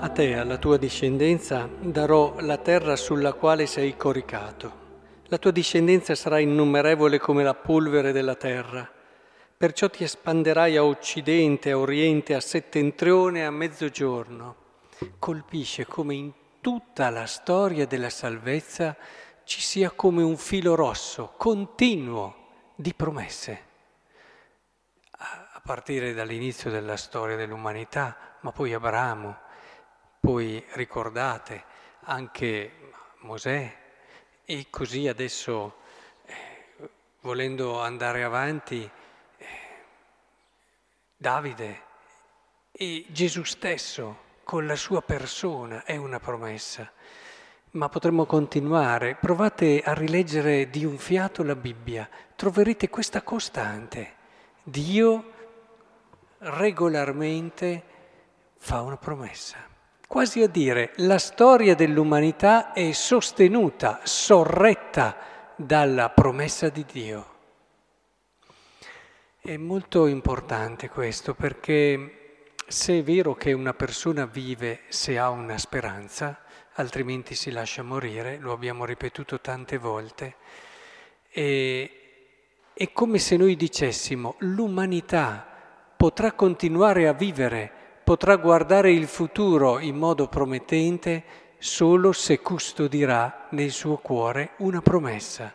A te, alla tua discendenza, darò la terra sulla quale sei coricato. La tua discendenza sarà innumerevole come la polvere della terra. Perciò ti espanderai a occidente, a oriente, a settentrione a mezzogiorno. Colpisce come in tutta la storia della salvezza ci sia come un filo rosso continuo di promesse. A partire dall'inizio della storia dell'umanità, ma poi Abramo, poi ricordate anche Mosè e così adesso eh, volendo andare avanti eh, Davide e Gesù stesso con la sua persona è una promessa. Ma potremmo continuare. Provate a rileggere di un fiato la Bibbia, troverete questa costante. Dio regolarmente fa una promessa. Quasi a dire, la storia dell'umanità è sostenuta, sorretta dalla promessa di Dio. È molto importante questo perché se è vero che una persona vive se ha una speranza, altrimenti si lascia morire, lo abbiamo ripetuto tante volte, è come se noi dicessimo l'umanità potrà continuare a vivere potrà guardare il futuro in modo promettente solo se custodirà nel suo cuore una promessa.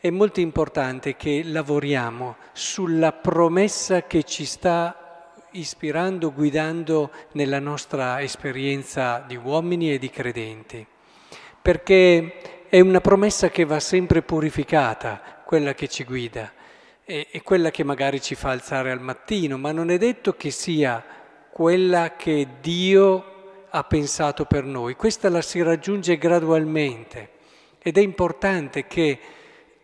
È molto importante che lavoriamo sulla promessa che ci sta ispirando, guidando nella nostra esperienza di uomini e di credenti, perché è una promessa che va sempre purificata, quella che ci guida, è quella che magari ci fa alzare al mattino, ma non è detto che sia quella che Dio ha pensato per noi. Questa la si raggiunge gradualmente ed è importante che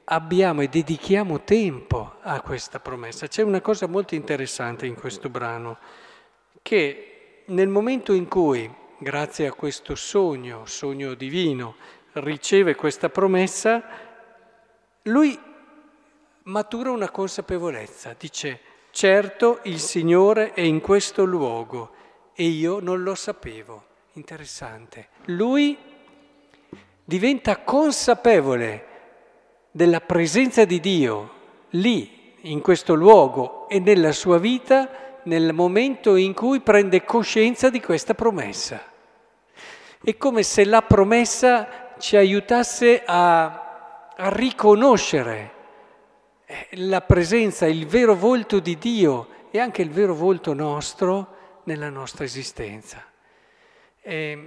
abbiamo e dedichiamo tempo a questa promessa. C'è una cosa molto interessante in questo brano, che nel momento in cui, grazie a questo sogno, sogno divino, riceve questa promessa, lui matura una consapevolezza, dice Certo il Signore è in questo luogo e io non lo sapevo. Interessante. Lui diventa consapevole della presenza di Dio lì, in questo luogo e nella sua vita nel momento in cui prende coscienza di questa promessa. È come se la promessa ci aiutasse a, a riconoscere la presenza, il vero volto di Dio e anche il vero volto nostro nella nostra esistenza. È,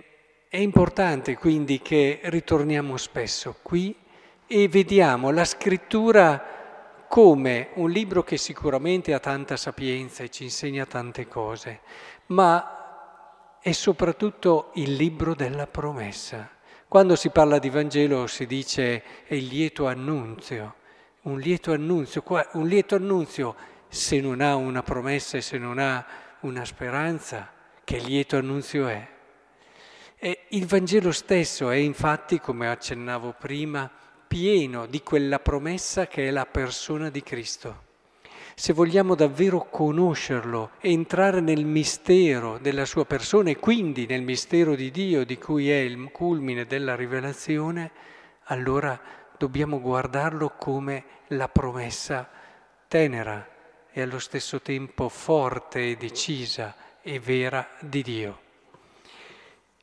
è importante quindi che ritorniamo spesso qui e vediamo la scrittura come un libro che sicuramente ha tanta sapienza e ci insegna tante cose, ma è soprattutto il libro della promessa. Quando si parla di Vangelo si dice è il lieto annunzio un lieto annunzio, un lieto annunzio se non ha una promessa e se non ha una speranza, che lieto annunzio è? E il Vangelo stesso è infatti, come accennavo prima, pieno di quella promessa che è la persona di Cristo. Se vogliamo davvero conoscerlo, entrare nel mistero della sua persona e quindi nel mistero di Dio, di cui è il culmine della rivelazione, allora dobbiamo guardarlo come la promessa tenera e allo stesso tempo forte e decisa e vera di Dio.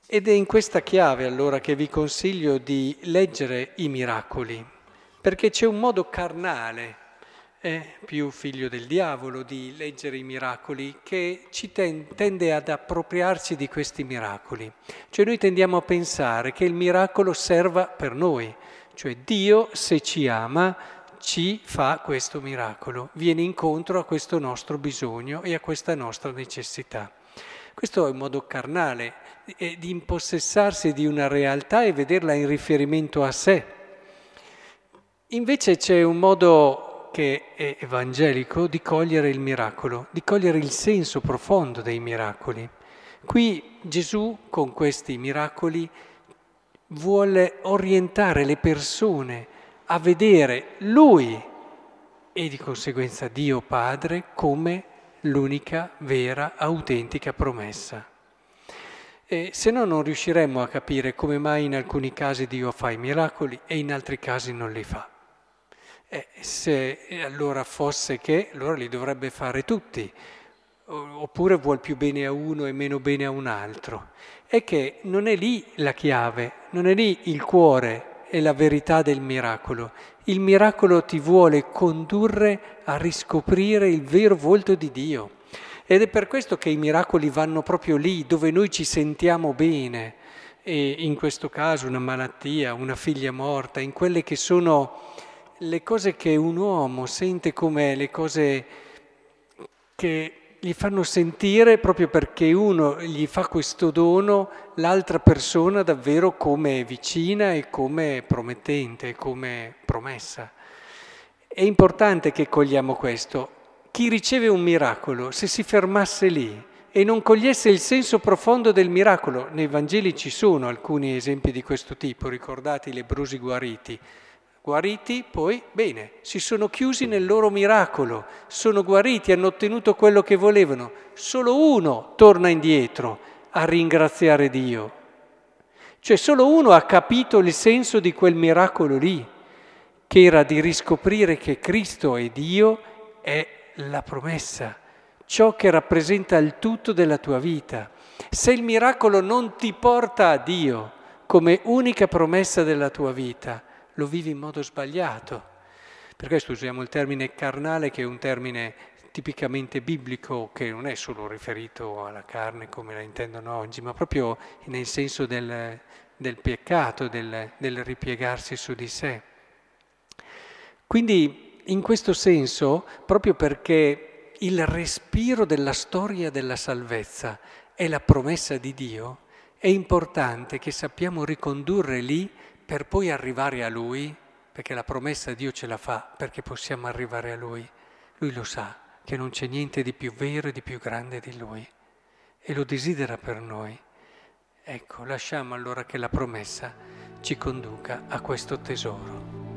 Ed è in questa chiave allora che vi consiglio di leggere i miracoli, perché c'è un modo carnale, eh, più figlio del diavolo, di leggere i miracoli, che ci tende ad appropriarci di questi miracoli. Cioè noi tendiamo a pensare che il miracolo serva per noi, cioè Dio, se ci ama, ci fa questo miracolo, viene incontro a questo nostro bisogno e a questa nostra necessità. Questo è un modo carnale di impossessarsi di una realtà e vederla in riferimento a sé. Invece c'è un modo che è evangelico di cogliere il miracolo, di cogliere il senso profondo dei miracoli. Qui Gesù con questi miracoli vuole orientare le persone a vedere Lui e di conseguenza Dio Padre come l'unica vera, autentica promessa. E se no non riusciremmo a capire come mai in alcuni casi Dio fa i miracoli e in altri casi non li fa. E se allora fosse che, allora li dovrebbe fare tutti, oppure vuol più bene a uno e meno bene a un altro. È che non è lì la chiave, non è lì il cuore e la verità del miracolo. Il miracolo ti vuole condurre a riscoprire il vero volto di Dio. Ed è per questo che i miracoli vanno proprio lì, dove noi ci sentiamo bene. E in questo caso una malattia, una figlia morta, in quelle che sono le cose che un uomo sente come le cose che gli fanno sentire proprio perché uno gli fa questo dono l'altra persona davvero come vicina e come promettente, come promessa. È importante che cogliamo questo chi riceve un miracolo, se si fermasse lì e non cogliesse il senso profondo del miracolo, nei Vangeli ci sono alcuni esempi di questo tipo, ricordate i lebrosi guariti. Guariti, poi, bene, si sono chiusi nel loro miracolo, sono guariti, hanno ottenuto quello che volevano. Solo uno torna indietro a ringraziare Dio. Cioè solo uno ha capito il senso di quel miracolo lì, che era di riscoprire che Cristo è Dio, è la promessa, ciò che rappresenta il tutto della tua vita. Se il miracolo non ti porta a Dio come unica promessa della tua vita, lo vivi in modo sbagliato. Per questo usiamo il termine carnale che è un termine tipicamente biblico che non è solo riferito alla carne come la intendono oggi, ma proprio nel senso del, del peccato, del, del ripiegarsi su di sé. Quindi in questo senso, proprio perché il respiro della storia della salvezza è la promessa di Dio, è importante che sappiamo ricondurre lì per poi arrivare a Lui, perché la promessa Dio ce la fa, perché possiamo arrivare a Lui. Lui lo sa che non c'è niente di più vero e di più grande di Lui e lo desidera per noi. Ecco, lasciamo allora che la promessa ci conduca a questo tesoro.